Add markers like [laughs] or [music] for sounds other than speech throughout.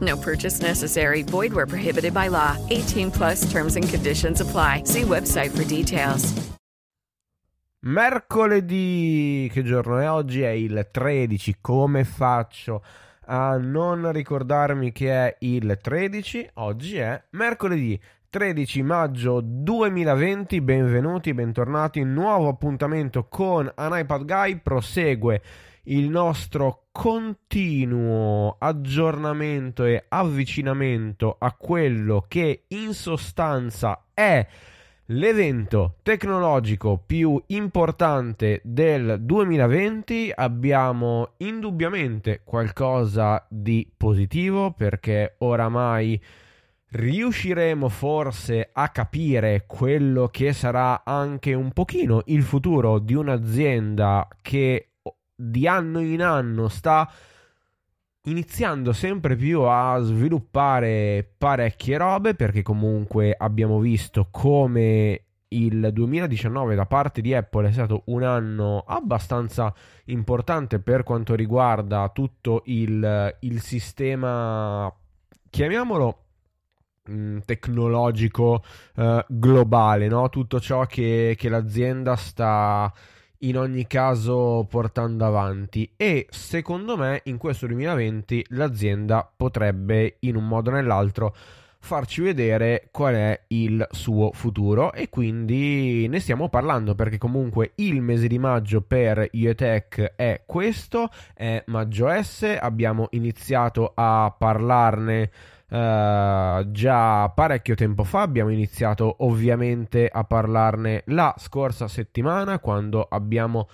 No purchase necessary. Void where prohibited by law. 18 plus terms and conditions apply. See website for details. Mercoledì, che giorno è oggi? È il 13. Come faccio a non ricordarmi che è il 13? Oggi è mercoledì 13 maggio 2020. Benvenuti, bentornati. Nuovo appuntamento con An iPad Guy. Prosegue il nostro continuo aggiornamento e avvicinamento a quello che in sostanza è l'evento tecnologico più importante del 2020. Abbiamo indubbiamente qualcosa di positivo perché oramai riusciremo forse a capire quello che sarà anche un pochino il futuro di un'azienda che di anno in anno sta iniziando sempre più a sviluppare parecchie robe perché comunque abbiamo visto come il 2019 da parte di Apple è stato un anno abbastanza importante per quanto riguarda tutto il, il sistema, chiamiamolo mh, tecnologico eh, globale, no? tutto ciò che, che l'azienda sta in ogni caso portando avanti. E secondo me in questo 2020 l'azienda potrebbe in un modo o nell'altro farci vedere qual è il suo futuro. E quindi ne stiamo parlando perché comunque il mese di maggio per IETech è questo, è maggio S, abbiamo iniziato a parlarne Uh, già parecchio tempo fa. Abbiamo iniziato ovviamente a parlarne la scorsa settimana quando abbiamo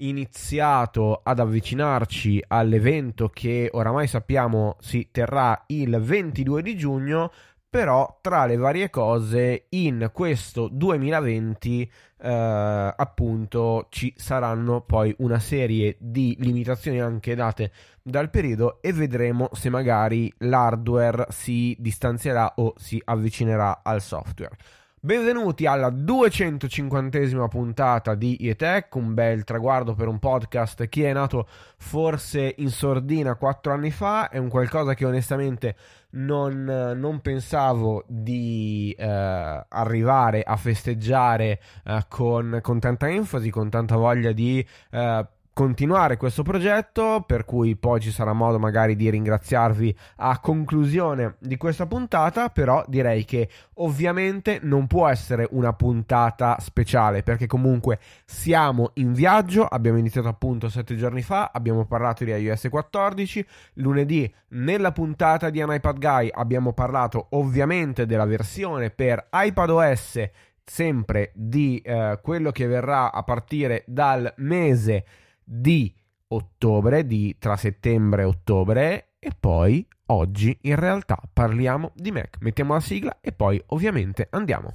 iniziato ad avvicinarci all'evento che oramai sappiamo si terrà il 22 di giugno però tra le varie cose in questo 2020 eh, appunto ci saranno poi una serie di limitazioni anche date dal periodo e vedremo se magari l'hardware si distanzierà o si avvicinerà al software. Benvenuti alla 250esima puntata di IETech, un bel traguardo per un podcast che è nato forse in sordina quattro anni fa, è un qualcosa che onestamente non, non pensavo di eh, arrivare a festeggiare eh, con, con, tanta enfasi, con tanta voglia di... Eh, continuare questo progetto, per cui poi ci sarà modo magari di ringraziarvi a conclusione di questa puntata, però direi che ovviamente non può essere una puntata speciale perché comunque siamo in viaggio, abbiamo iniziato appunto sette giorni fa, abbiamo parlato di iOS 14, lunedì nella puntata di An iPad Guy abbiamo parlato ovviamente della versione per iPadOS sempre di eh, quello che verrà a partire dal mese di ottobre, di tra settembre e ottobre, e poi oggi in realtà parliamo di Mac. Mettiamo la sigla e poi ovviamente andiamo.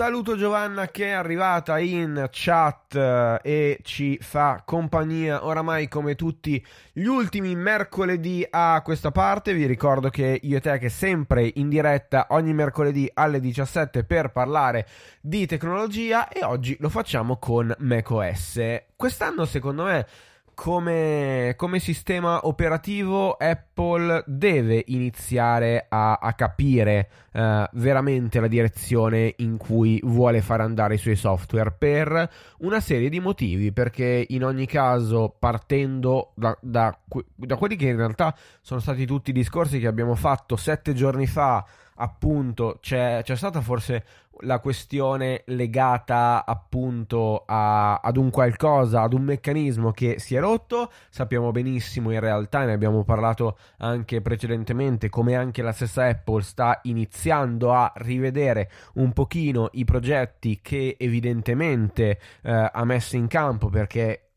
Saluto Giovanna che è arrivata in chat eh, e ci fa compagnia oramai come tutti gli ultimi mercoledì a questa parte. Vi ricordo che io e te che sempre in diretta ogni mercoledì alle 17 per parlare di tecnologia e oggi lo facciamo con macOS. Quest'anno secondo me come, come, sistema operativo Apple deve iniziare a, a capire uh, veramente la direzione in cui vuole far andare i suoi software per una serie di motivi, perché in ogni caso partendo da, da, da quelli che in realtà sono stati tutti i discorsi che abbiamo fatto sette giorni fa, appunto c'è, c'è stata forse la questione legata appunto a, ad un qualcosa, ad un meccanismo che si è rotto. Sappiamo benissimo in realtà, ne abbiamo parlato anche precedentemente, come anche la stessa Apple sta iniziando a rivedere un pochino i progetti che evidentemente eh, ha messo in campo perché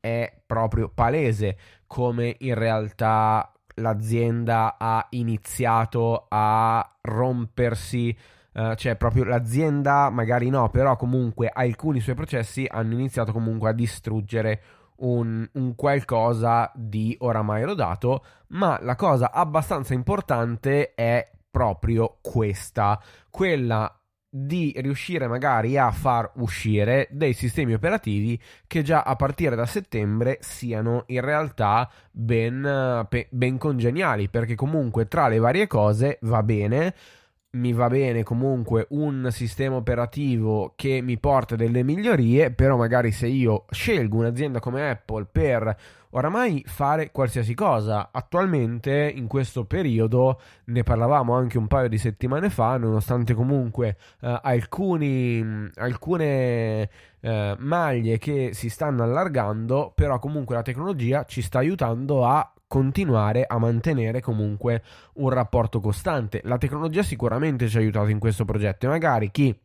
è proprio palese come in realtà l'azienda ha iniziato a rompersi Uh, cioè proprio l'azienda magari no, però comunque alcuni suoi processi hanno iniziato comunque a distruggere un, un, qualcosa di oramai rodato, ma la cosa abbastanza importante è proprio questa, quella di riuscire magari a far uscire dei sistemi operativi che già a partire da settembre siano in realtà ben, ben congeniali, perché comunque tra le varie cose va bene mi va bene comunque un sistema operativo che mi porta delle migliorie, però magari se io scelgo un'azienda come Apple per oramai fare qualsiasi cosa, attualmente in questo periodo ne parlavamo anche un paio di settimane fa, nonostante comunque eh, alcuni, alcune eh, maglie che si stanno allargando, però comunque la tecnologia ci sta aiutando a continuare a mantenere comunque un rapporto costante. La tecnologia sicuramente ci ha aiutato in questo progetto e magari chi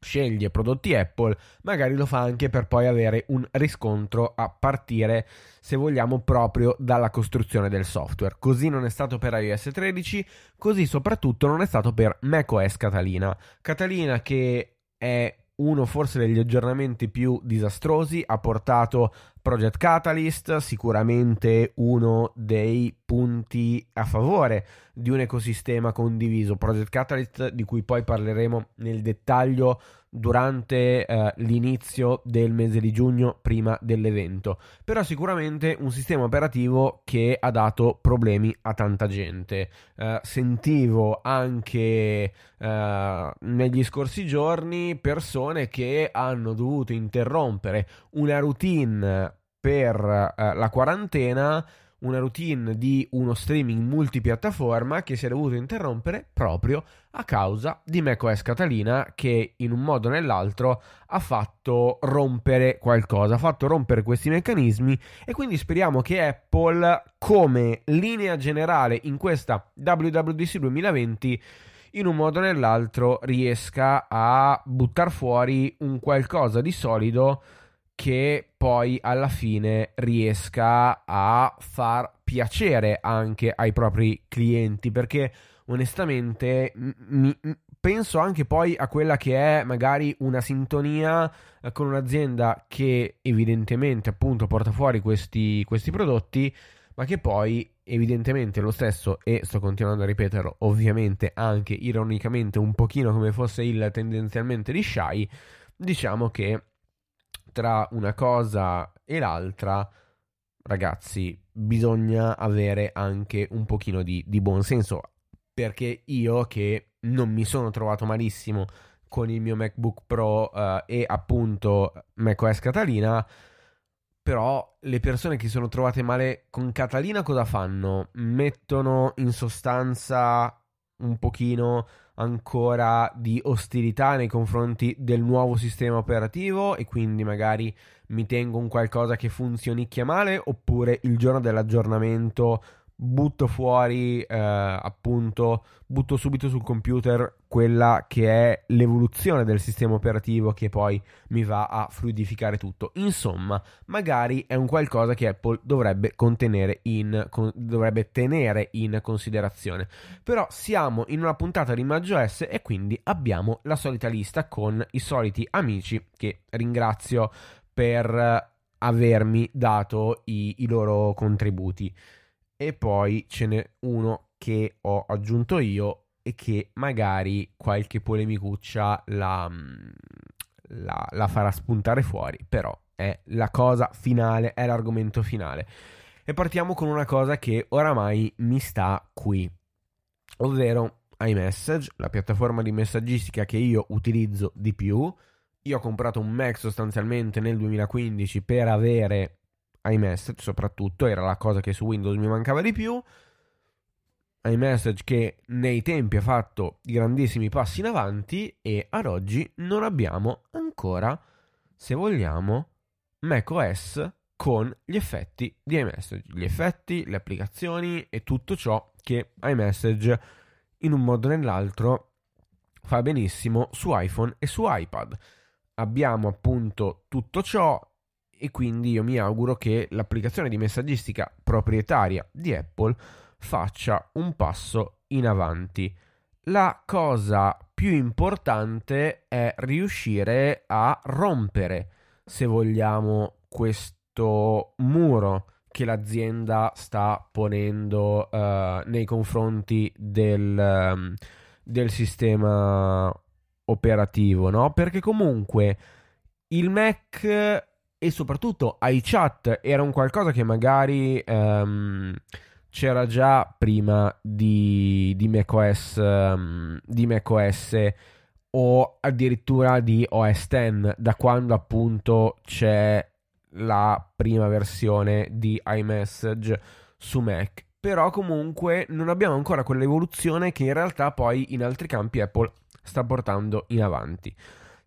sceglie prodotti Apple, magari lo fa anche per poi avere un riscontro a partire, se vogliamo, proprio dalla costruzione del software. Così non è stato per iOS 13, così soprattutto non è stato per macOS Catalina. Catalina che è uno forse degli aggiornamenti più disastrosi, ha portato Project Catalyst, sicuramente uno dei punti a favore di un ecosistema condiviso. Project Catalyst di cui poi parleremo nel dettaglio durante eh, l'inizio del mese di giugno prima dell'evento però sicuramente un sistema operativo che ha dato problemi a tanta gente eh, sentivo anche eh, negli scorsi giorni persone che hanno dovuto interrompere una routine per eh, la quarantena una routine di uno streaming multipiattaforma che si è dovuto interrompere proprio a causa di macOS Catalina che in un modo o nell'altro ha fatto rompere qualcosa, ha fatto rompere questi meccanismi e quindi speriamo che Apple come linea generale in questa WWDC 2020 in un modo o nell'altro riesca a buttare fuori un qualcosa di solido che poi alla fine riesca a far piacere anche ai propri clienti perché onestamente mi, penso anche poi a quella che è magari una sintonia eh, con un'azienda che evidentemente appunto porta fuori questi, questi prodotti ma che poi evidentemente lo stesso e sto continuando a ripeterlo ovviamente anche ironicamente un pochino come fosse il tendenzialmente di Shy diciamo che tra una cosa e l'altra, ragazzi, bisogna avere anche un pochino di, di buon senso. Perché io che non mi sono trovato malissimo con il mio MacBook Pro uh, e appunto macOS Catalina, però le persone che si sono trovate male con Catalina cosa fanno? Mettono in sostanza un pochino ancora di ostilità nei confronti del nuovo sistema operativo e quindi magari mi tengo un qualcosa che funzionicchia male oppure il giorno dell'aggiornamento butto fuori, eh, appunto, butto subito sul computer quella che è l'evoluzione del sistema operativo che poi mi va a fluidificare tutto. Insomma, magari è un qualcosa che Apple dovrebbe contenere in, con, dovrebbe tenere in considerazione. Però siamo in una puntata di MagioS e quindi abbiamo la solita lista con i soliti amici che ringrazio per avermi dato i, i loro contributi e poi ce n'è uno che ho aggiunto io e che magari qualche polemicuccia la, mm, la, la farà spuntare fuori, però è la cosa finale, è l'argomento finale. E partiamo con una cosa che oramai mi sta qui, ovvero iMessage, la piattaforma di messaggistica che io utilizzo di più. Io ho comprato un Mac sostanzialmente nel 2015 per avere iMessage, soprattutto era la cosa che su Windows mi mancava di più iMessage che nei tempi ha fatto grandissimi passi in avanti e ad oggi non abbiamo ancora, se vogliamo, macOS con gli effetti di iMessage, gli effetti, le applicazioni e tutto ciò che iMessage in un modo o nell'altro fa benissimo su iPhone e su iPad. Abbiamo appunto tutto ciò e quindi io mi auguro che l'applicazione di messaggistica proprietaria di Apple faccia un passo in avanti. La cosa più importante è riuscire a rompere, se vogliamo, questo muro che l'azienda sta ponendo uh, nei confronti del, um, del sistema operativo, no? Perché comunque il Mac e soprattutto iChat era un qualcosa che magari um, c'era già prima di, di macOS, um, di macOS o addirittura di OS X, da quando appunto c'è la prima versione di iMessage su Mac. Però comunque non abbiamo ancora quell'evoluzione che in realtà poi in altri campi Apple sta portando in avanti.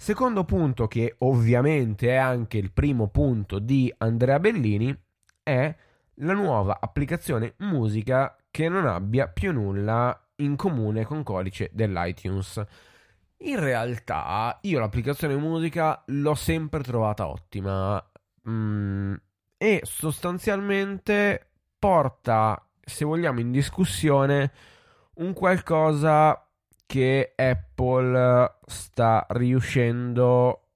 Secondo punto, che ovviamente è anche il primo punto di Andrea Bellini, è la nuova applicazione musica che non abbia più nulla in comune con codice dell'iTunes. In realtà io l'applicazione musica l'ho sempre trovata ottima mm, e sostanzialmente porta, se vogliamo, in discussione un qualcosa che Apple sta riuscendo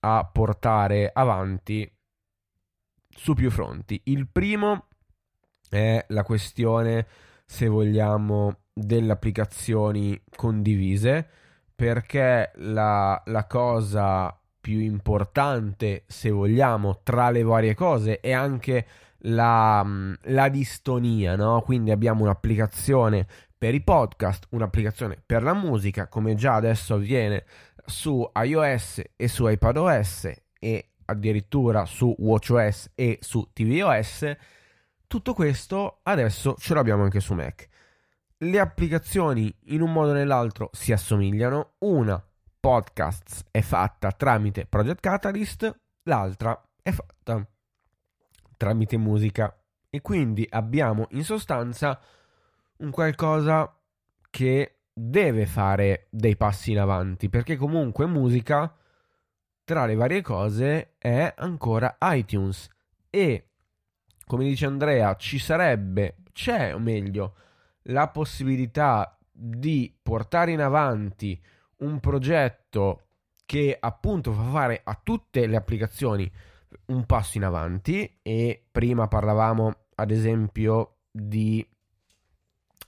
a portare avanti su più fronti. Il primo è la questione, se vogliamo, delle applicazioni condivise, perché la, la cosa più importante, se vogliamo, tra le varie cose è anche la, la distonia, no? Quindi abbiamo un'applicazione per i podcast, un'applicazione per la musica, come già adesso avviene su iOS e su iPadOS e addirittura su WatchOS e su tvOS, tutto questo adesso ce l'abbiamo anche su Mac. Le applicazioni in un modo o nell'altro si assomigliano, una podcasts è fatta tramite Project Catalyst, l'altra è fatta tramite musica e quindi abbiamo in sostanza un qualcosa che deve fare dei passi in avanti perché comunque musica tra le varie cose è ancora iTunes. E come dice Andrea ci sarebbe c'è o meglio la possibilità di portare in avanti un progetto che appunto fa fare a tutte le applicazioni un passo in avanti. E prima parlavamo ad esempio di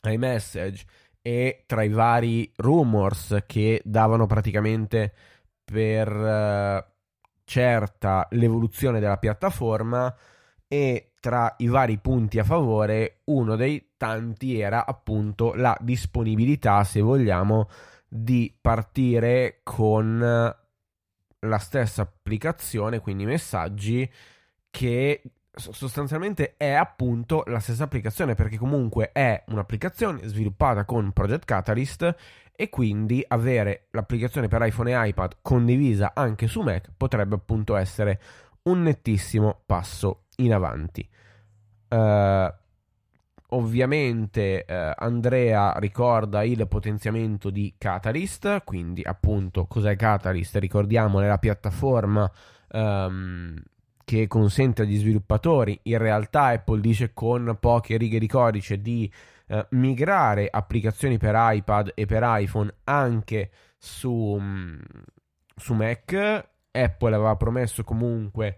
iMessage e tra i vari rumors che davano praticamente per uh, certa l'evoluzione della piattaforma e tra i vari punti a favore uno dei tanti era appunto la disponibilità se vogliamo di partire con la stessa applicazione quindi messaggi che sostanzialmente è appunto la stessa applicazione perché comunque è un'applicazione sviluppata con Project Catalyst e quindi avere l'applicazione per iPhone e iPad condivisa anche su Mac potrebbe appunto essere un nettissimo passo in avanti. Uh, ovviamente uh, Andrea ricorda il potenziamento di Catalyst, quindi appunto cos'è Catalyst? Ricordiamo la piattaforma um, che consente agli sviluppatori, in realtà Apple dice con poche righe di codice di eh, migrare applicazioni per iPad e per iPhone anche su, mm, su Mac. Apple aveva promesso comunque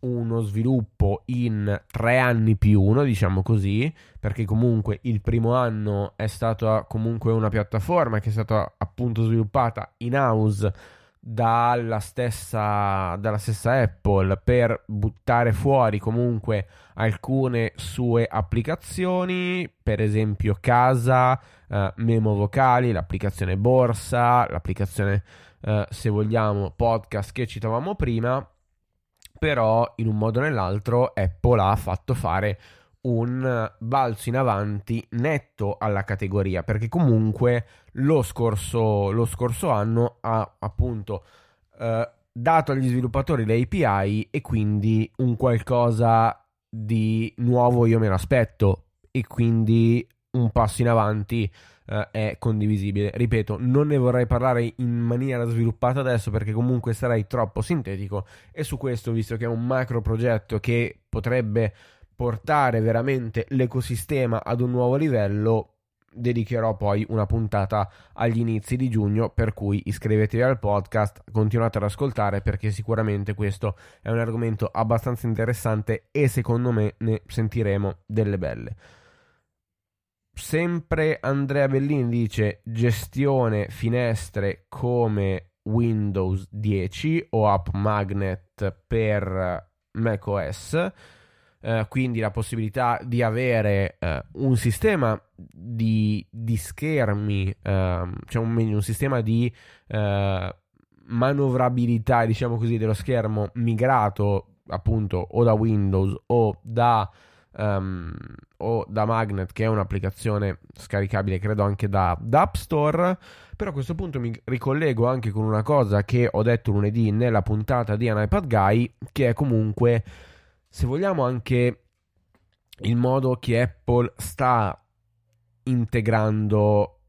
uno sviluppo in tre anni più uno, diciamo così, perché comunque il primo anno è stata comunque una piattaforma che è stata appunto sviluppata in house dalla stessa, dalla stessa Apple per buttare fuori comunque alcune sue applicazioni, per esempio Casa, eh, Memo Vocali, l'applicazione Borsa, l'applicazione eh, se vogliamo podcast che citavamo prima, però in un modo o nell'altro Apple ha fatto fare un balzo in avanti netto alla categoria perché comunque lo scorso, lo scorso anno ha appunto eh, dato agli sviluppatori le API e quindi un qualcosa di nuovo io me l'aspetto e quindi un passo in avanti eh, è condivisibile. Ripeto, non ne vorrei parlare in maniera sviluppata adesso perché comunque sarei troppo sintetico e su questo, visto che è un macro progetto che potrebbe portare veramente l'ecosistema ad un nuovo livello, dedicherò poi una puntata agli inizi di giugno, per cui iscrivetevi al podcast, continuate ad ascoltare perché sicuramente questo è un argomento abbastanza interessante e secondo me ne sentiremo delle belle. Sempre Andrea Bellini dice gestione finestre come Windows 10 o App Magnet per macOS. Uh, quindi la possibilità di avere uh, un sistema di, di schermi, uh, cioè un, un, sistema di eh, manovrabilità, diciamo così, dello schermo migrato appunto o da Windows o da um, o da Magnet, che è un'applicazione scaricabile, credo anche da, da App Store. Però a questo punto mi ricollego anche con una cosa che ho detto lunedì nella puntata di An iPad Guy, che è comunque, se vogliamo, anche il modo che Apple sta integrando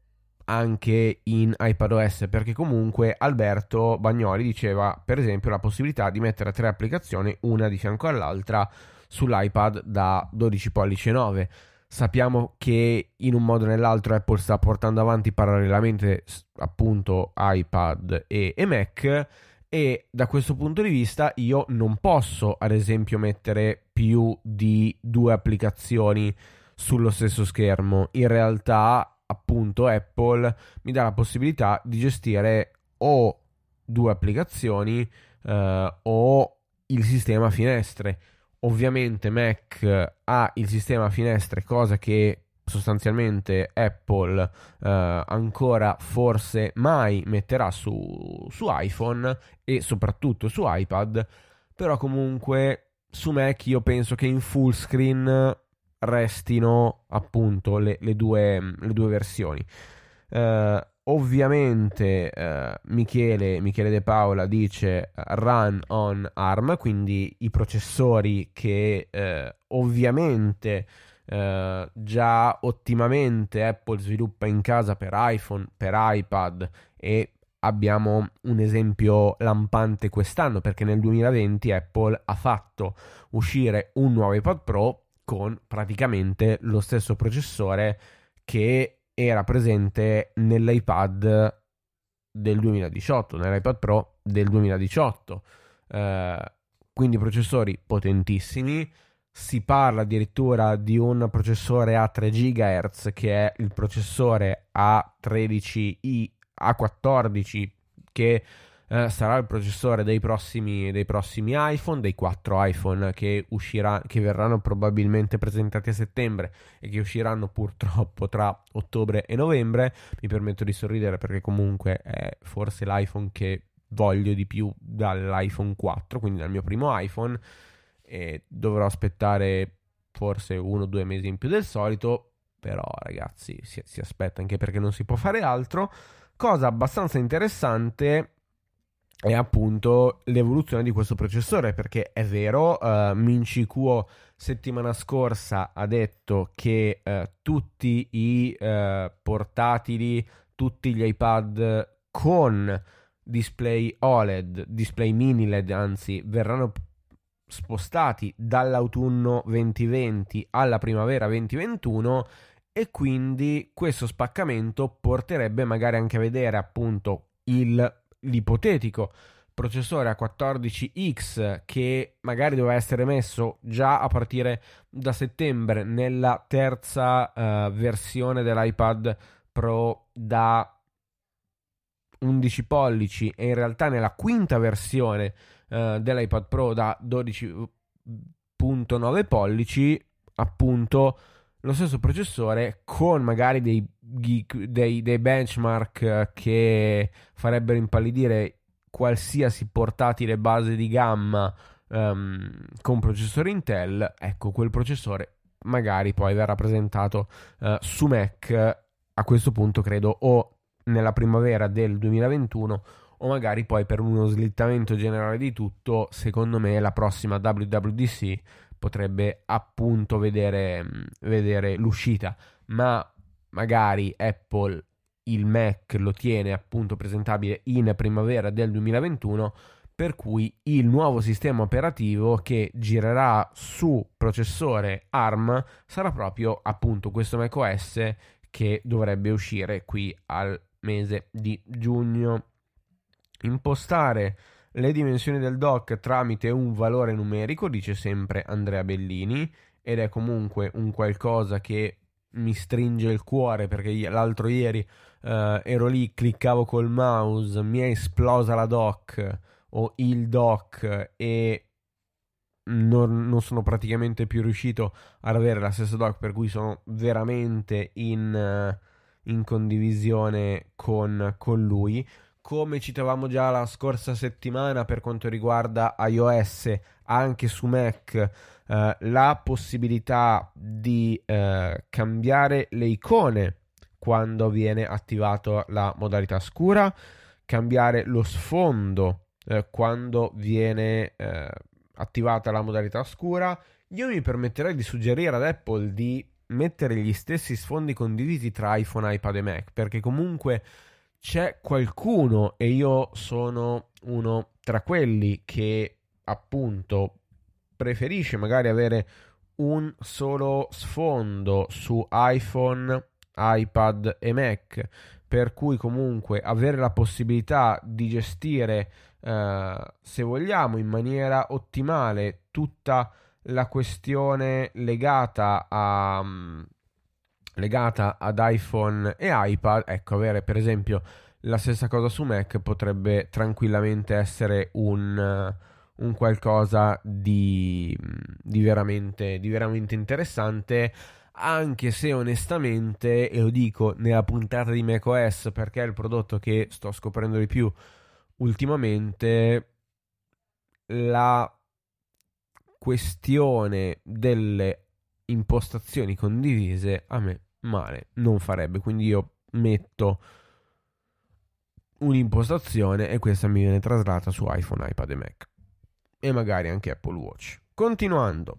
anche in iPadOS perché comunque Alberto Bagnoli diceva per esempio la possibilità di mettere tre applicazioni una di fianco all'altra sull'iPad da 12 pollici 9. Sappiamo che in un modo o nell'altro Apple sta portando avanti parallelamente appunto iPad e, e Mac e da questo punto di vista io non posso ad esempio mettere più di due applicazioni sullo stesso schermo. In realtà appunto Apple mi dà la possibilità di gestire o due applicazioni eh, o il sistema finestre Ovviamente Mac ha il sistema finestre, cosa che sostanzialmente Apple eh, ancora forse mai metterà su, su iPhone e soprattutto su iPad, però comunque su Mac io penso che in full screen restino appunto le, le, due, le due, versioni. Uh, Ovviamente eh, Michele, Michele, De Paola dice run on ARM, quindi i processori che eh, ovviamente eh, già ottimamente Apple sviluppa in casa per iPhone, per iPad e abbiamo un esempio lampante quest'anno perché nel 2020 Apple ha fatto uscire un nuovo iPad Pro con praticamente lo stesso processore che era presente nell'iPad del 2018, nell'iPad Pro del 2018. Eh, quindi processori potentissimi. Si parla addirittura di un processore a 3 GHz che è il processore A13i A14 che eh, sarà il processore dei prossimi, dei prossimi, iPhone, dei 4 iPhone che, uscirà, che verranno probabilmente presentati a settembre e che usciranno purtroppo tra ottobre e novembre. Mi permetto di sorridere perché comunque è forse l'iPhone che voglio di più dall'iPhone 4, quindi dal mio primo iPhone e dovrò aspettare forse uno o due mesi in più del solito, però ragazzi si, si aspetta anche perché non si può fare altro. Cosa abbastanza interessante è appunto l'evoluzione di questo processore perché è vero uh, Minci Kuo settimana scorsa ha detto che uh, tutti i uh, portatili tutti gli iPad con display OLED display mini LED anzi verranno spostati dall'autunno 2020 alla primavera 2021 e quindi questo spaccamento porterebbe magari anche a vedere appunto il l'ipotetico processore A14X che magari doveva essere messo già a partire da settembre nella terza uh, versione dell'iPad Pro da 11 pollici e in realtà nella quinta versione uh, dell'iPad Pro da 12.9 pollici, appunto lo stesso processore con magari dei, geek, dei, dei benchmark che farebbero impallidire qualsiasi portatile base di gamma um, con processore Intel, ecco quel processore magari poi verrà presentato uh, su Mac a questo punto credo o nella primavera del 2021 o magari poi per uno slittamento generale di tutto secondo me la prossima WWDC potrebbe appunto vedere, vedere l'uscita ma magari Apple il Mac lo tiene appunto presentabile in primavera del 2021 per cui il nuovo sistema operativo che girerà su processore ARM sarà proprio appunto questo macOS che dovrebbe uscire qui al mese di giugno. Impostare le dimensioni del dock tramite un valore numerico, dice sempre Andrea Bellini, ed è comunque un qualcosa che mi stringe il cuore perché l'altro ieri uh, ero lì, cliccavo col mouse, mi è esplosa la dock o il dock e non, non, sono praticamente più riuscito ad avere la stessa dock per cui sono veramente in, in condivisione con, con lui come citavamo già la scorsa settimana per quanto riguarda iOS anche su Mac eh, la possibilità di eh, cambiare le icone quando viene attivato la modalità scura cambiare lo sfondo eh, quando viene eh, attivata la modalità scura, io mi permetterei di suggerire ad Apple di mettere gli stessi sfondi condivisi tra iPhone, iPad e Mac, perché comunque c'è qualcuno e io sono uno tra quelli che appunto preferisce magari avere un solo sfondo su iPhone, iPad e Mac, per cui comunque avere la possibilità di gestire eh, se vogliamo, in maniera ottimale tutta la questione legata a um, legata ad iPhone e iPad, ecco, avere per esempio la stessa cosa su Mac potrebbe tranquillamente essere un, un qualcosa di, di, veramente, di veramente interessante anche se onestamente, e lo dico nella puntata di macOS perché è il prodotto che sto scoprendo di più ultimamente la questione delle impostazioni condivise a me male non farebbe. Quindi io metto un'impostazione e questa mi viene traslata su iPhone, iPad e Mac e magari anche Apple Watch. Continuando,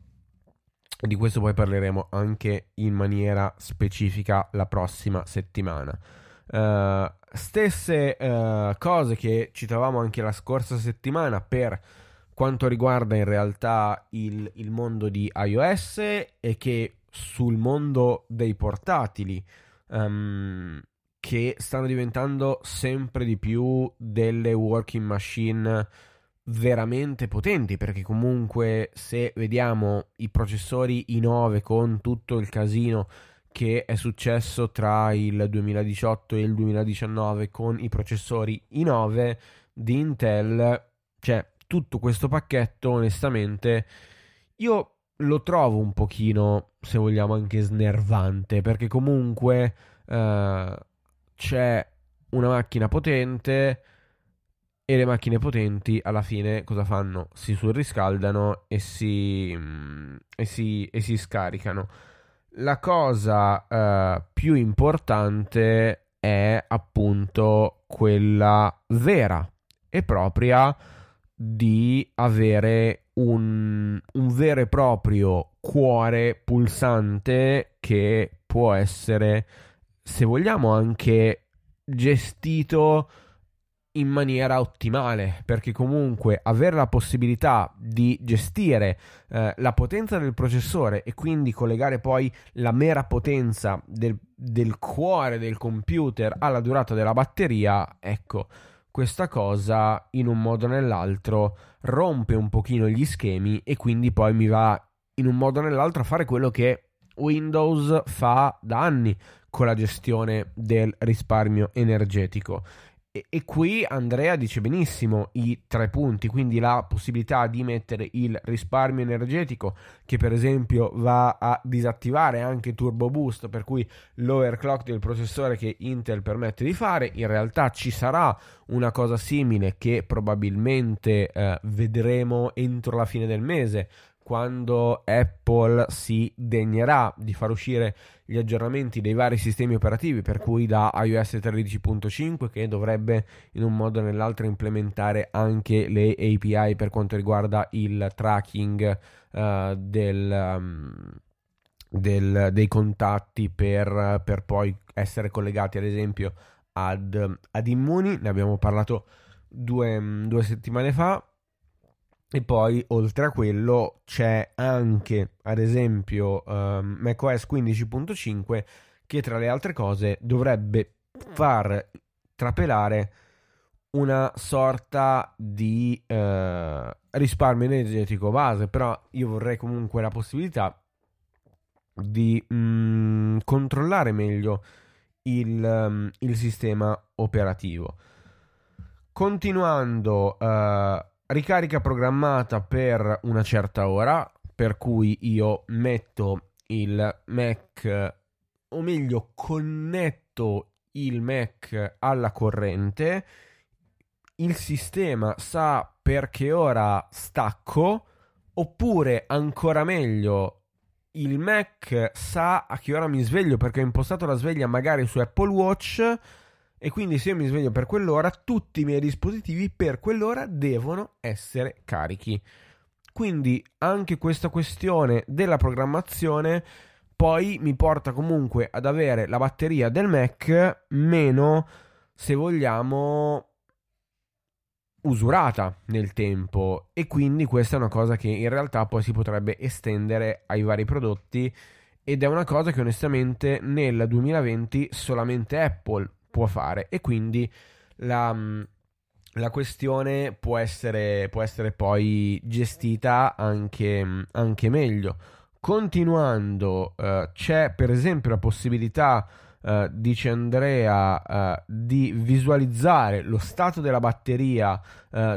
di questo poi parleremo anche in maniera specifica la prossima settimana. Uh, stesse uh, cose che citavamo anche la scorsa settimana per quanto riguarda in realtà il, il mondo di iOS e che sul mondo dei portatili um, che stanno diventando sempre di più delle working machine veramente potenti perché comunque se vediamo i processori i9 con tutto il casino che è successo tra il 2018 e il 2019 con i processori i9 di Intel, cioè tutto questo pacchetto onestamente io lo trovo un pochino, se vogliamo, anche snervante perché comunque uh, c'è una macchina potente e le macchine potenti alla fine cosa fanno? Si surriscaldano e si, mm, e si, e si scaricano la cosa uh, più importante è appunto quella vera e propria di avere un, un vero e proprio cuore pulsante che può essere, se vogliamo, anche gestito in maniera ottimale, perché comunque avere la possibilità di gestire eh, la potenza del processore e quindi collegare poi la mera potenza del, del cuore del computer alla durata della batteria, ecco, questa cosa in un modo o nell'altro rompe un pochino gli schemi e quindi poi mi va in un modo o nell'altro a fare quello che Windows fa da anni con la gestione del risparmio energetico E, e, qui Andrea dice benissimo i tre punti, quindi la possibilità di mettere il risparmio energetico che per esempio va a disattivare anche Turbo Boost, per cui l'overclock del processore che Intel permette di fare, in realtà ci sarà una cosa simile che probabilmente eh, vedremo entro la fine del mese quando Apple si degnerà di far uscire gli aggiornamenti dei vari sistemi operativi, per cui da iOS 13.5 che dovrebbe in un modo o nell'altro implementare anche le API per quanto riguarda il tracking uh, del, um, del, dei contatti per, per, poi essere collegati ad esempio ad, ad Immuni, ne abbiamo parlato due, due settimane fa e poi, oltre a quello, c'è anche, ad esempio, um, macOS 15.5 che, tra le altre cose, dovrebbe far trapelare una sorta di uh, risparmio energetico base, però io vorrei comunque la possibilità di mm, controllare meglio il, um, il, sistema operativo. Continuando... Uh, ricarica programmata per una certa ora, per cui io metto il Mac, o meglio, connetto il Mac alla corrente, il sistema sa per che ora stacco, oppure ancora meglio, il Mac sa a che ora mi sveglio perché ho impostato la sveglia magari su Apple Watch e quindi se io mi sveglio per quell'ora, tutti i miei dispositivi per quell'ora devono essere carichi. Quindi anche questa questione della programmazione poi mi porta comunque ad avere la batteria del Mac meno, se vogliamo, usurata nel tempo e quindi questa è una cosa che in realtà poi si potrebbe estendere ai vari prodotti ed è una cosa che onestamente nel 2020 solamente Apple può fare e quindi la, mm, la questione può essere, può essere, poi gestita anche, mm, anche meglio. Continuando, uh, c'è per esempio la possibilità, uh, dice Andrea, uh, di visualizzare lo stato della batteria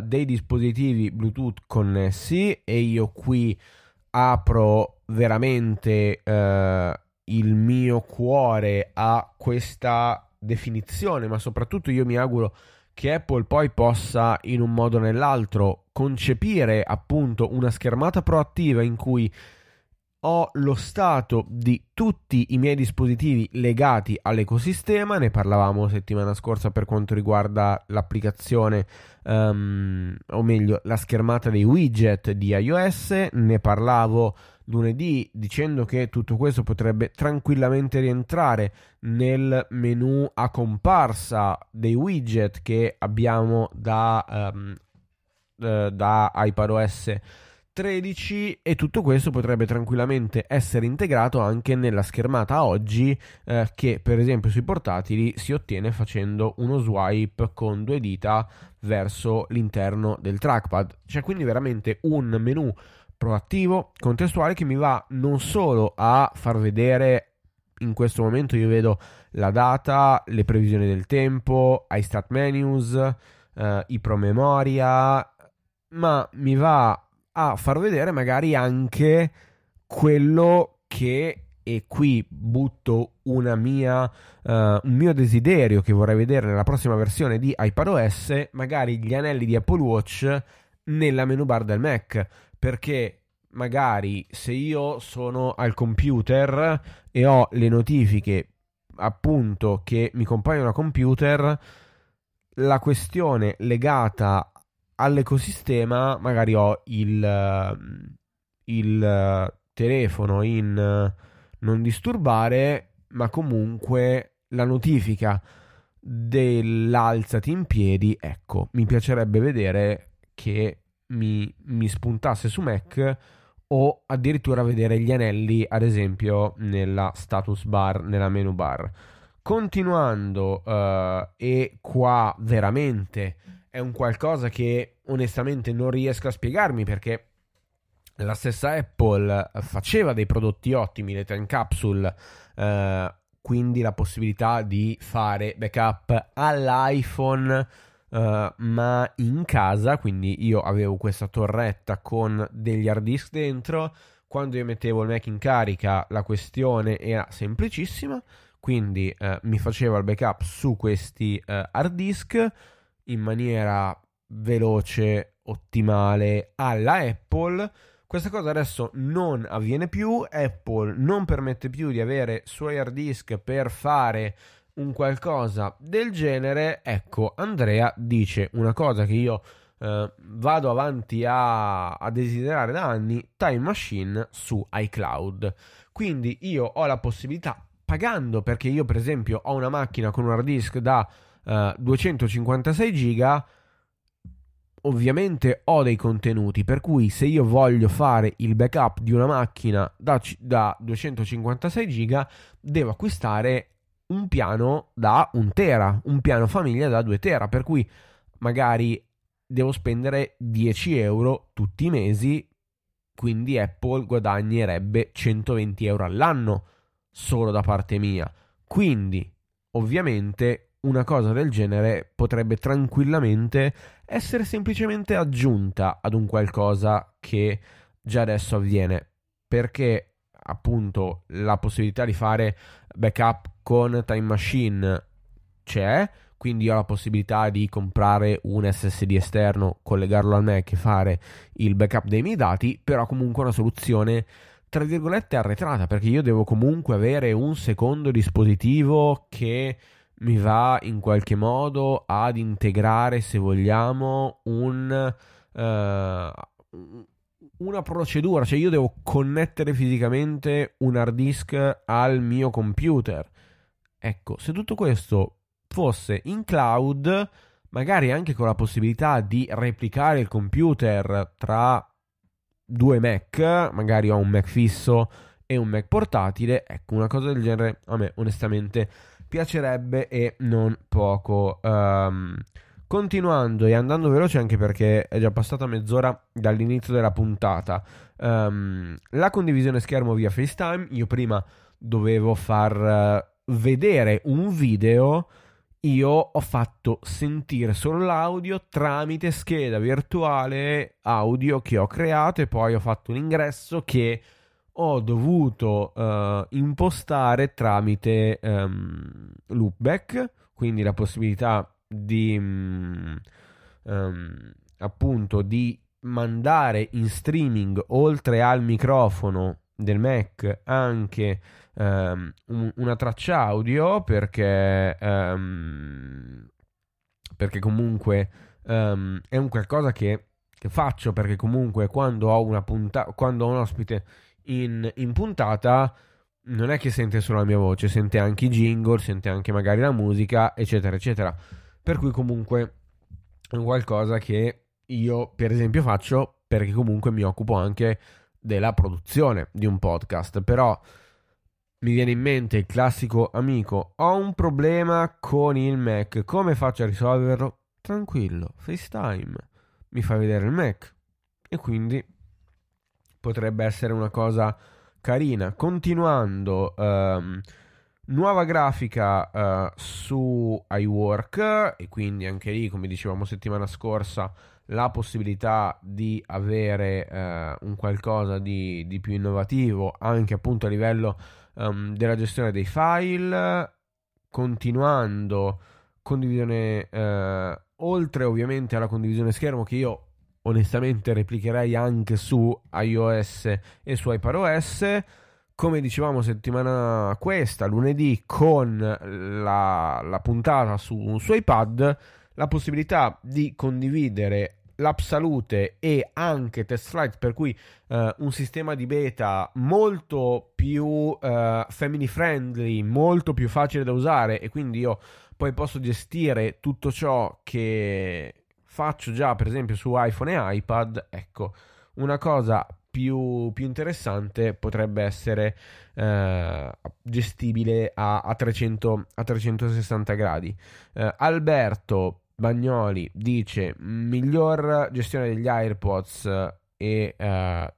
dei dispositivi Bluetooth connessi e io qui apro veramente il mio cuore a questa definizione, ma soprattutto io mi auguro che Apple poi possa in un modo o nell'altro concepire appunto una schermata proattiva in cui ho lo stato di tutti i miei dispositivi legati all'ecosistema, ne parlavamo settimana scorsa per quanto riguarda l'applicazione, um, o meglio la schermata dei widget di iOS, ne parlavo lunedì dicendo che tutto questo potrebbe tranquillamente rientrare nel menu a comparsa dei widget che abbiamo da, um, da iPadOS 13 e tutto questo potrebbe tranquillamente essere integrato anche nella schermata oggi eh, che per esempio sui portatili si ottiene facendo uno swipe con due dita verso l'interno del trackpad. C'è quindi veramente un menu proattivo, contestuale che mi va non solo a far vedere in questo momento io vedo la data, le previsioni del tempo, i stat menus, eh, i promemoria, ma mi va a far vedere magari anche quello che e qui butto mia, uh, un mio desiderio che vorrei vedere nella prossima versione di iPadOS, magari gli anelli di Apple Watch nella menu bar del Mac perché magari se io sono al computer e ho le notifiche appunto che mi compaiono a computer, la questione legata all'ecosistema, magari ho il, il telefono in non disturbare, ma comunque la notifica dell'alzati in piedi, ecco, mi piacerebbe vedere che mi, mi spuntasse su Mac o addirittura vedere gli anelli, ad esempio, nella status bar, nella menu bar. Continuando, uh, e qua veramente è un qualcosa che onestamente non riesco a spiegarmi perché la stessa Apple faceva dei prodotti ottimi, le time capsule, uh, quindi la possibilità di fare backup all'iPhone uh, ma in casa, quindi io avevo questa torretta con degli hard disk dentro, quando io mettevo il Mac in carica la questione era semplicissima, quindi uh, mi facevo il backup su questi uh, hard disk in maniera veloce, ottimale alla Apple. Questa cosa adesso non avviene più, Apple non permette più di avere suoi hard disk per fare un qualcosa del genere, ecco, Andrea dice una cosa che io eh, vado avanti a, a, desiderare da anni, Time Machine su iCloud. Quindi io ho la possibilità, pagando, perché io per esempio ho una macchina con un hard disk da eh, 256 giga, ovviamente ho dei contenuti, per cui se io voglio fare il backup di una macchina da, da 256 giga, devo acquistare un piano da un tera, un piano famiglia da 2 tera, per cui magari devo spendere 10 euro tutti i mesi, quindi Apple guadagnerebbe 120 euro all'anno solo da parte mia. Quindi, ovviamente, una cosa del genere potrebbe tranquillamente essere semplicemente aggiunta ad un qualcosa che già adesso avviene, perché appunto la possibilità di fare backup con Time Machine c'è, quindi ho la possibilità di comprare un SSD esterno, collegarlo al Mac e fare il backup dei miei dati, però comunque una soluzione tra virgolette arretrata, perché io devo comunque avere un secondo dispositivo che mi va in qualche modo ad integrare, se vogliamo, un, uh, una procedura, cioè io devo connettere fisicamente un hard disk al mio computer. Ecco, se tutto questo fosse in cloud, magari anche con la possibilità di replicare il computer tra due Mac, magari ho un Mac fisso e un Mac portatile, ecco, una cosa del genere a me onestamente piacerebbe e non poco. Um, Continuando e andando veloce anche perché è già passata mezz'ora dall'inizio della puntata, um, la condivisione schermo via FaceTime, io prima dovevo far uh, vedere un video, io ho fatto sentire solo l'audio tramite scheda virtuale audio che ho creato e poi ho fatto un ingresso che ho dovuto uh, impostare tramite um, loopback, quindi la possibilità di um, appunto di mandare in streaming oltre al microfono del Mac anche um, un, una traccia audio perché um, perché comunque um, è un qualcosa che, che, faccio perché comunque quando ho una puntata quando ho un ospite in, in puntata non è che sente solo la mia voce sente anche i jingle sente anche magari la musica eccetera eccetera per cui comunque è qualcosa che io per esempio faccio perché comunque mi occupo anche della produzione di un podcast. Però mi viene in mente il classico amico, ho un problema con il Mac, come faccio a risolverlo? Tranquillo, FaceTime, mi fa vedere il Mac e quindi potrebbe essere una cosa carina. Continuando, um, Nuova grafica uh, su iWork e quindi anche lì, come dicevamo settimana scorsa, la possibilità di avere uh, un qualcosa di, di, più innovativo anche appunto a livello um, della gestione dei file, continuando condivisione uh, oltre ovviamente alla condivisione schermo che io onestamente replicherei anche su iOS e su iPadOS come dicevamo settimana questa, lunedì, con la, la puntata su, su iPad, la possibilità di condividere l'app salute e anche test flight per cui uh, un sistema di beta molto più uh, family friendly molto più facile da usare e quindi io poi posso gestire tutto ciò che faccio già per esempio su iPhone e iPad ecco una cosa più, più interessante potrebbe essere eh, gestibile a, a, 300, a 360 gradi. Eh, Alberto Bagnoli dice miglior gestione degli AirPods e eh,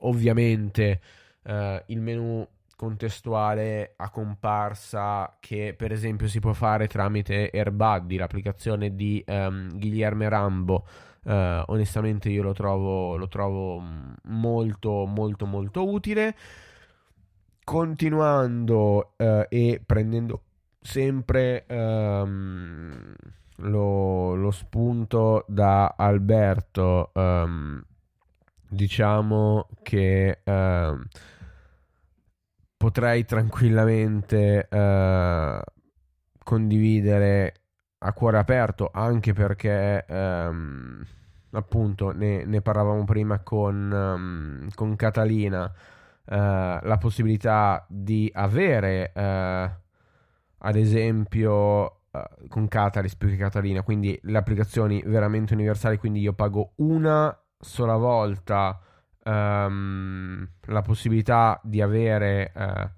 ovviamente eh, il menu contestuale a comparsa che per esempio si può fare tramite AirBuddy, l'applicazione di um, Guilherme Rambo. Uh, onestamente io lo trovo, lo trovo molto molto molto utile. Continuando uh, e prendendo sempre um, lo, lo, spunto da Alberto, um, diciamo che uh, potrei tranquillamente uh, condividere a cuore aperto anche perché um, appunto ne, ne, parlavamo prima con, um, con Catalina uh, la possibilità di avere uh, ad esempio con Catalyst più che Catalina quindi le applicazioni veramente universali quindi io pago una sola volta um, la possibilità di avere uh,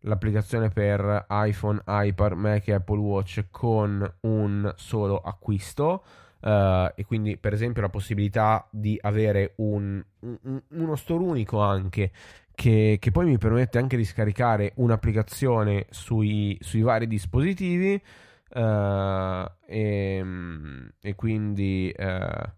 l'applicazione per iPhone, iPad, Mac e Apple Watch con un solo acquisto. Uh, e quindi per esempio la possibilità di avere un, un, uno store unico anche che, che, poi mi permette anche di scaricare un'applicazione sui, sui vari dispositivi uh, e, e, quindi uh,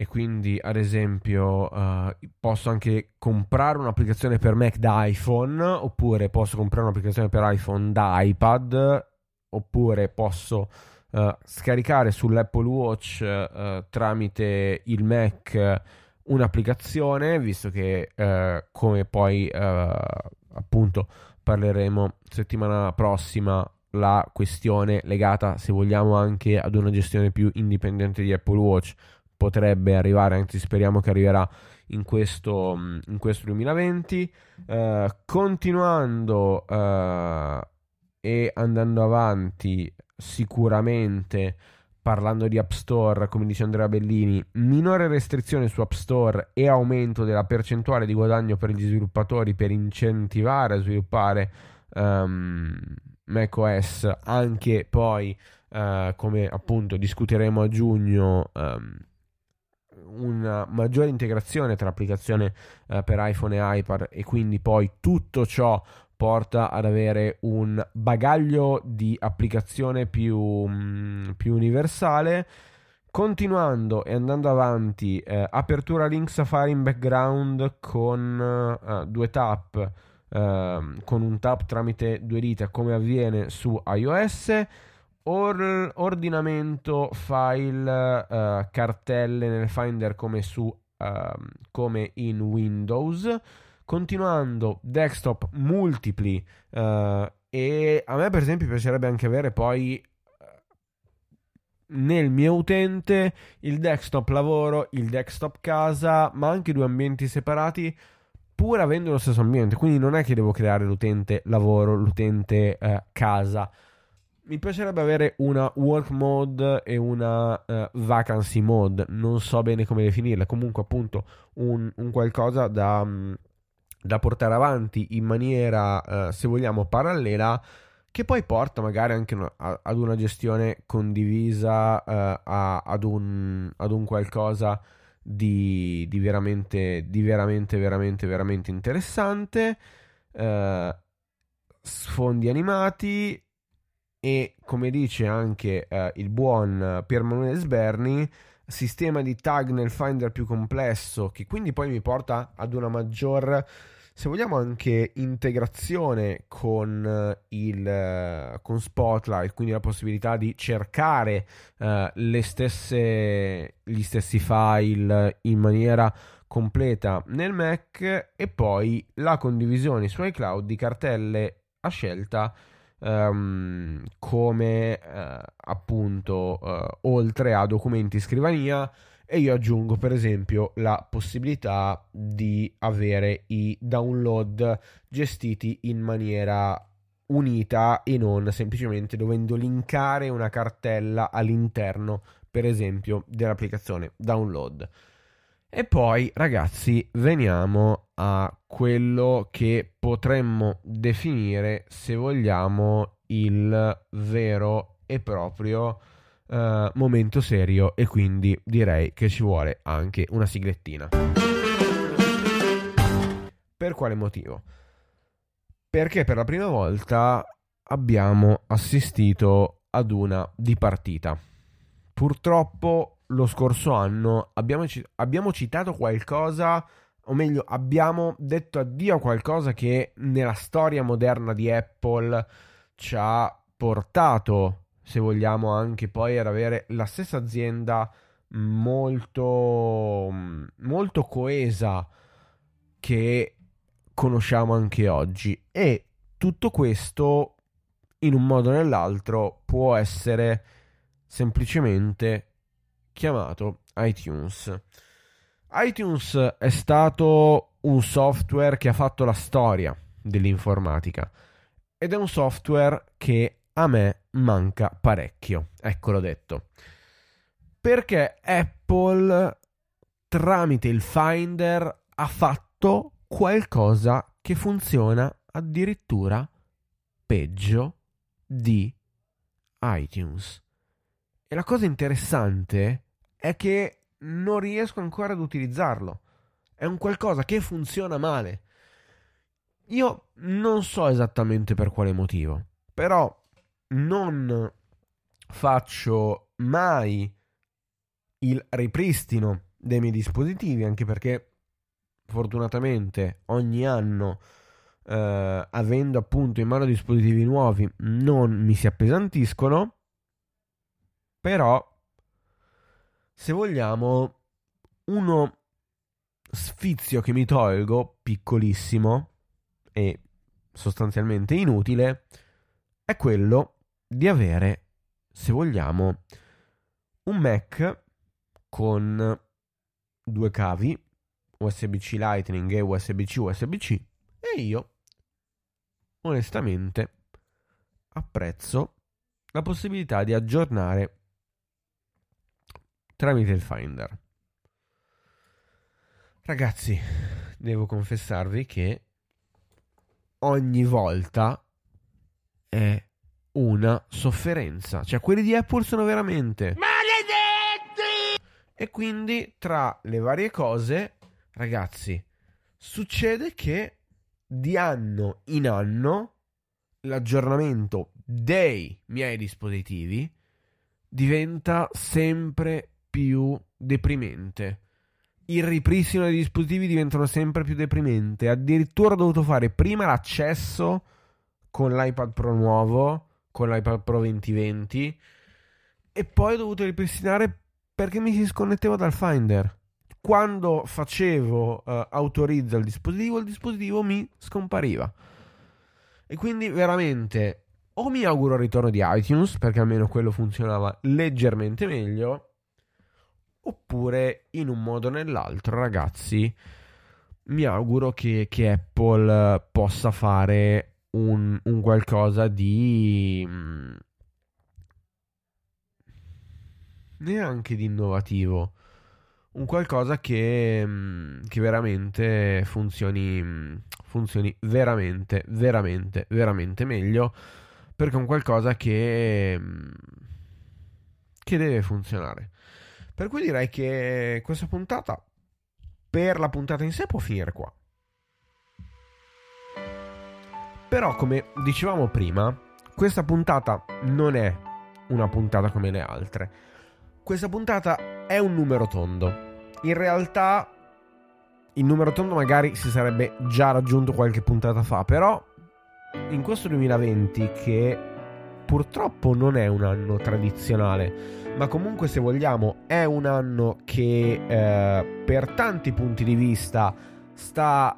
e quindi ad esempio uh, posso anche comprare un'applicazione per Mac da iPhone oppure posso comprare un'applicazione per iPhone da iPad oppure posso uh, scaricare sull'Apple Watch uh, tramite il Mac un'applicazione visto che come poi appunto parleremo settimana prossima la questione legata se vogliamo anche ad una gestione più indipendente di Apple Watch potrebbe arrivare, anzi speriamo che arriverà in questo, in questo 2020. Uh, continuando uh, e andando avanti, sicuramente parlando di App Store, come dice Andrea Bellini, minore restrizione su App Store e aumento della percentuale di guadagno per gli sviluppatori per incentivare a sviluppare um, macOS, anche poi, uh, come appunto discuteremo a giugno, um, una maggiore integrazione tra applicazione eh, per iPhone e iPad e quindi poi tutto ciò porta ad avere un bagaglio di applicazione più, mm, più universale. Continuando e andando avanti, eh, apertura link Safari in background con uh, due tap, uh, con un tap tramite due dita come avviene su iOS or- ordinamento file uh, cartelle nel Finder come, su, uh, come in Windows. Continuando, desktop multipli. Uh, e a me, per esempio, piacerebbe anche avere poi eh, nel mio utente il desktop lavoro, il desktop casa, ma anche due ambienti separati pur avendo lo stesso ambiente. Quindi non è che devo creare l'utente lavoro, l'utente eh, casa mi piacerebbe avere una work mode e una uh, vacancy mode, non so bene come definirla, comunque appunto un, un qualcosa da, um, da, portare avanti in maniera, uh, se vogliamo, parallela, che poi porta magari anche a, ad una gestione condivisa, uh, a, ad, un, ad, un, qualcosa di, di, veramente, di veramente, veramente, veramente interessante. sfondi animati e come dice anche eh, il buon Pier Manuele Sberni sistema di tag nel Finder più complesso che quindi poi mi porta ad una maggior se vogliamo anche integrazione con eh, il con Spotlight quindi la possibilità di cercare uh, le stesse gli stessi file in maniera completa nel Mac e poi la condivisione su iCloud di cartelle a scelta um, come uh, appunto uh, oltre a documenti scrivania e io aggiungo per esempio la possibilità di avere i download gestiti in maniera unita e non semplicemente dovendo linkare una cartella all'interno per esempio dell'applicazione download e poi, ragazzi, veniamo a quello che potremmo definire, se vogliamo, il vero e proprio uh, momento serio e quindi direi che ci vuole anche una siglettina. Per quale motivo? perché per la prima volta abbiamo assistito ad una dipartita. Purtroppo lo scorso anno abbiamo, abbiamo citato qualcosa, o meglio, abbiamo detto addio a qualcosa che nella storia moderna di Apple ci ha portato, se vogliamo, anche poi ad avere la stessa azienda molto, molto coesa che conosciamo anche oggi. E tutto questo, in un modo o nell'altro, può essere semplicemente chiamato iTunes. iTunes è stato un software che ha fatto la storia dell'informatica ed è un software che a me manca parecchio, eccolo detto. Perché Apple tramite il Finder ha fatto qualcosa che funziona addirittura peggio di iTunes. E la cosa interessante è che non riesco ancora ad utilizzarlo. È un qualcosa che funziona male. Io non so esattamente per quale motivo, però non faccio mai il ripristino dei miei dispositivi, anche perché fortunatamente ogni anno eh, avendo appunto in mano dispositivi nuovi non mi si appesantiscono però se vogliamo uno sfizio che mi tolgo piccolissimo e sostanzialmente inutile è quello di avere se vogliamo un Mac con due cavi USB-C Lightning e USB-C USB-C e io onestamente apprezzo la possibilità di aggiornare tramite il Finder. Ragazzi, devo confessarvi che ogni volta è una sofferenza. Cioè, quelli di Apple sono veramente maledetti! E quindi, tra le varie cose, ragazzi, succede che di anno in anno l'aggiornamento dei miei dispositivi diventa sempre più deprimente. Il ripristino dei dispositivi diventano sempre più deprimente. Addirittura ho dovuto fare prima l'accesso con l'iPad Pro nuovo, con l'iPad Pro 2020, e poi ho dovuto ripristinare perché mi si sconnettevo dal Finder quando facevo uh, autorizza il dispositivo, il dispositivo mi scompariva. E quindi veramente o mi auguro il ritorno di iTunes, perché almeno quello funzionava leggermente meglio, oppure in un modo o nell'altro, ragazzi, mi auguro che, che Apple possa fare un, un qualcosa di... Mm, neanche di innovativo un qualcosa che, mm, che veramente funzioni, mm, funzioni veramente, veramente, veramente meglio. Perché è un qualcosa che, che deve funzionare. Per cui direi che questa puntata, per la puntata in sé, può finire qua. Però, come dicevamo prima, questa puntata non è una puntata come le altre. Questa puntata è un numero tondo in realtà il numero tondo magari si sarebbe già raggiunto qualche puntata fa, però in questo 2020 che purtroppo non è un anno tradizionale, ma comunque se vogliamo è un anno che eh, per tanti punti di vista sta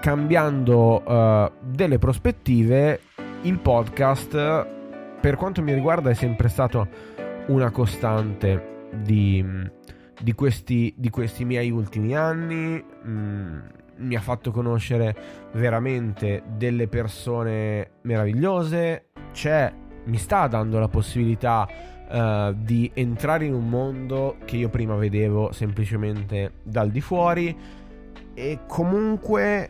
cambiando eh, delle prospettive, il podcast per quanto mi riguarda è sempre stato una costante di di questi, di questi miei ultimi anni. Mm, mi ha fatto conoscere veramente delle persone meravigliose. C'è, mi sta dando la possibilità uh, di entrare in un mondo che io prima vedevo semplicemente dal di fuori. E comunque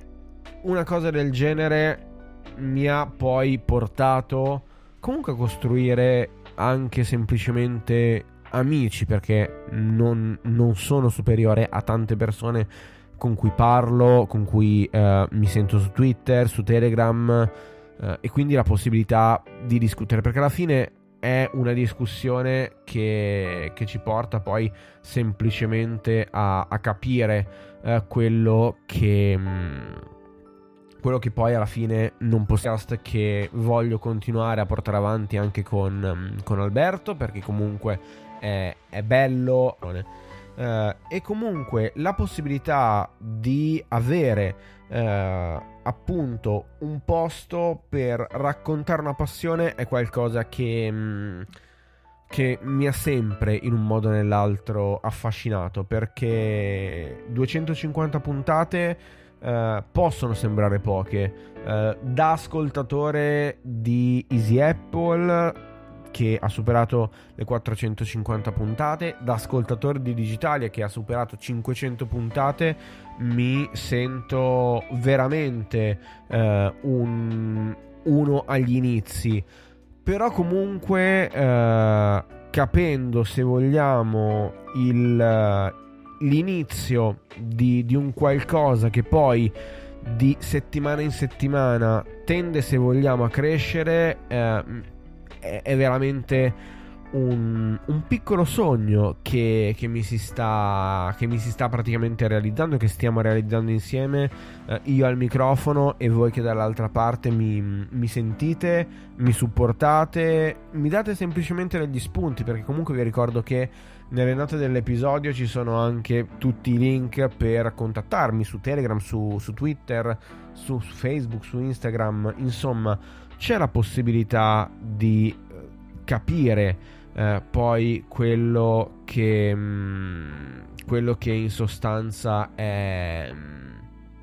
una cosa del genere mi ha poi portato comunque a costruire anche semplicemente amici perché non, non sono superiore a tante persone con cui parlo, con cui eh, mi sento su Twitter, su Telegram eh, e quindi la possibilità di discutere perché alla fine è una discussione che, che ci porta poi semplicemente a, a capire eh, quello che... Mh, mm, quello che poi alla fine non podcast che voglio continuare a portare avanti anche con, mm, con Alberto perché comunque è, è bello uh, e comunque la possibilità di avere uh, appunto un posto per raccontare una passione è qualcosa che, mh, mm, che mi ha sempre in un modo o nell'altro affascinato perché 250 puntate uh, possono sembrare poche. Uh, da ascoltatore di Easy Apple che ha superato le 450 puntate, da ascoltatore di Digitalia che ha superato 500 puntate, mi sento veramente uh, un, uno agli inizi. Però comunque capendo se vogliamo il, l'inizio di, di un qualcosa che poi di settimana in settimana tende, se vogliamo, a crescere, eh, è, veramente un, un piccolo sogno che, che, mi sta, che mi si sta praticamente realizzando, che stiamo realizzando insieme, eh, io al microfono e voi che dall'altra parte mi, mi sentite, mi supportate, mi date semplicemente degli spunti, perché comunque vi ricordo che nelle note dell'episodio ci sono anche tutti i link per contattarmi su Telegram, su, su Twitter, su, su, Facebook, su Instagram. Insomma, c'è la possibilità di eh, capire eh, poi quello che, mh, mm, quello che in sostanza è,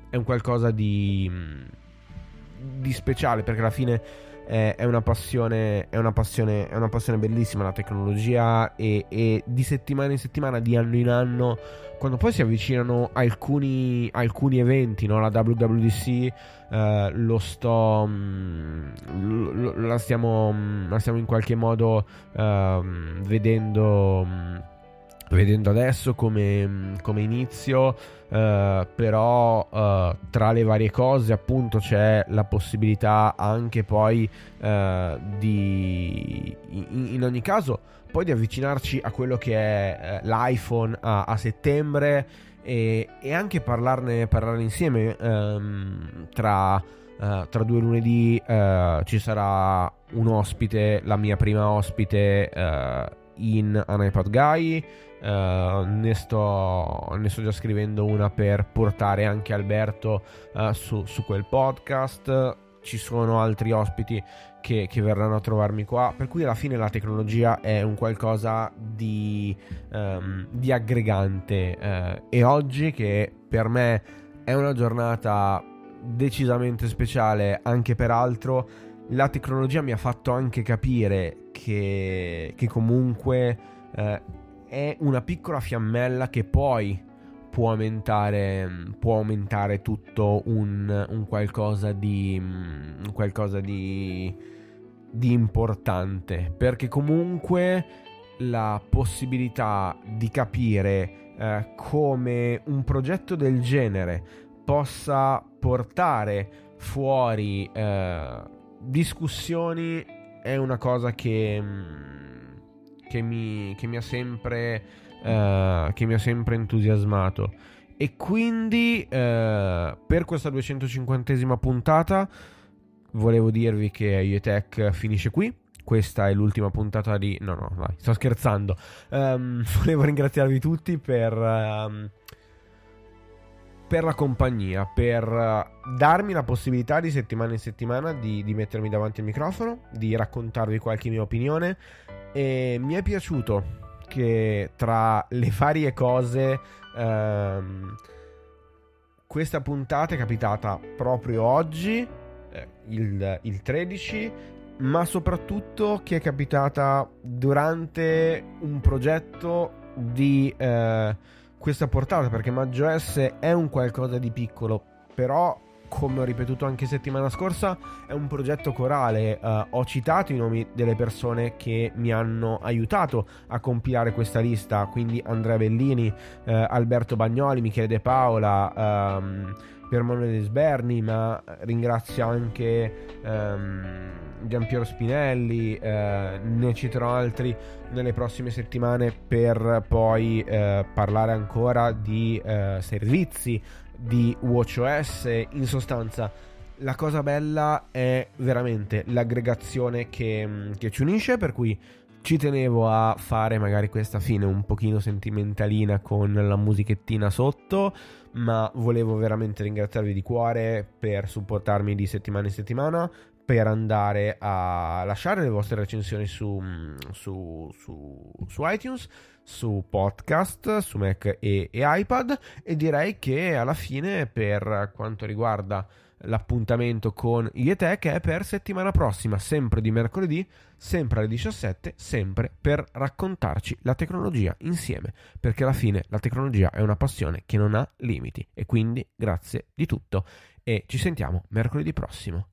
è un qualcosa di, mm, di speciale perché alla fine è, è, una passione, è, una passione, è una passione bellissima la tecnologia e, e, di settimana in settimana, di anno in anno, quando poi si avvicinano alcuni, alcuni eventi, no? la WWDC eh, lo sto, mh, mm, lo, la, stiamo, la stiamo in qualche modo uh, vedendo... Mh, vedendo adesso come, come inizio, uh, però uh, tra le varie cose appunto c'è la possibilità anche poi uh, di, in, in, ogni caso, poi di avvicinarci a quello che è l'iPhone a, a settembre e, e, anche parlarne, parlarne insieme um, tra... Uh, tra due lunedì uh, ci sarà un ospite, la mia prima ospite in An iPod Guy. Uh, ne, sto, ne, sto, già scrivendo una per portare anche Alberto uh, su, su, quel podcast. Ci sono altri ospiti che, che, verranno a trovarmi qua. Per cui alla fine la tecnologia è un qualcosa di, um, di aggregante. Uh, e oggi, che per me è una giornata decisamente speciale, anche per altro, la tecnologia mi ha fatto anche capire che, che comunque è una piccola fiammella che poi può aumentare, può aumentare tutto un, un qualcosa di un qualcosa di, di importante. Perché comunque la possibilità di capire eh, come un progetto del genere possa portare fuori eh, discussioni è una cosa che che mi, che mi, ha, sempre, uh, che mi ha sempre entusiasmato. E quindi uh, per questa 250esima puntata volevo dirvi che IETech finisce qui. Questa è l'ultima puntata di... No, no, vai, sto scherzando. Um, [laughs] volevo ringraziarvi tutti per... Um, per la compagnia, per uh, darmi la possibilità di settimana in settimana di, di, mettermi davanti al microfono, di raccontarvi qualche mia opinione, e mi è piaciuto che tra le [laughs] varie cose ehm, questa puntata è capitata proprio oggi, eh, il, il 13, ma soprattutto che è capitata durante un progetto di eh, questa portata, perché MaggioS è un qualcosa di piccolo, però come ho ripetuto anche settimana scorsa, è un progetto corale. Uh, ho citato i nomi delle persone che mi hanno aiutato a compilare questa lista, quindi Andrea Bellini, uh, Alberto Bagnoli, Michele De Paola. Um, per Manuele Sberni, ma ringrazio anche um, Giampiero Spinelli, eh, ne citerò altri nelle prossime settimane per poi eh, parlare ancora di eh, servizi, di WatchOS, in sostanza la cosa bella è veramente l'aggregazione che, che ci unisce, per cui ci tenevo a fare magari questa fine un pochino sentimentalina con la musichettina sotto, ma volevo veramente ringraziarvi di cuore per supportarmi di settimana in settimana, per andare a lasciare le vostre recensioni su, su, su, su iTunes, su podcast, su Mac e, e iPad e direi che alla fine per quanto riguarda l'appuntamento con IETech è per settimana prossima, sempre di mercoledì, sempre alle 17, sempre per raccontarci la tecnologia insieme, perché alla fine la tecnologia è una passione che non ha limiti e quindi grazie di tutto e ci sentiamo mercoledì prossimo.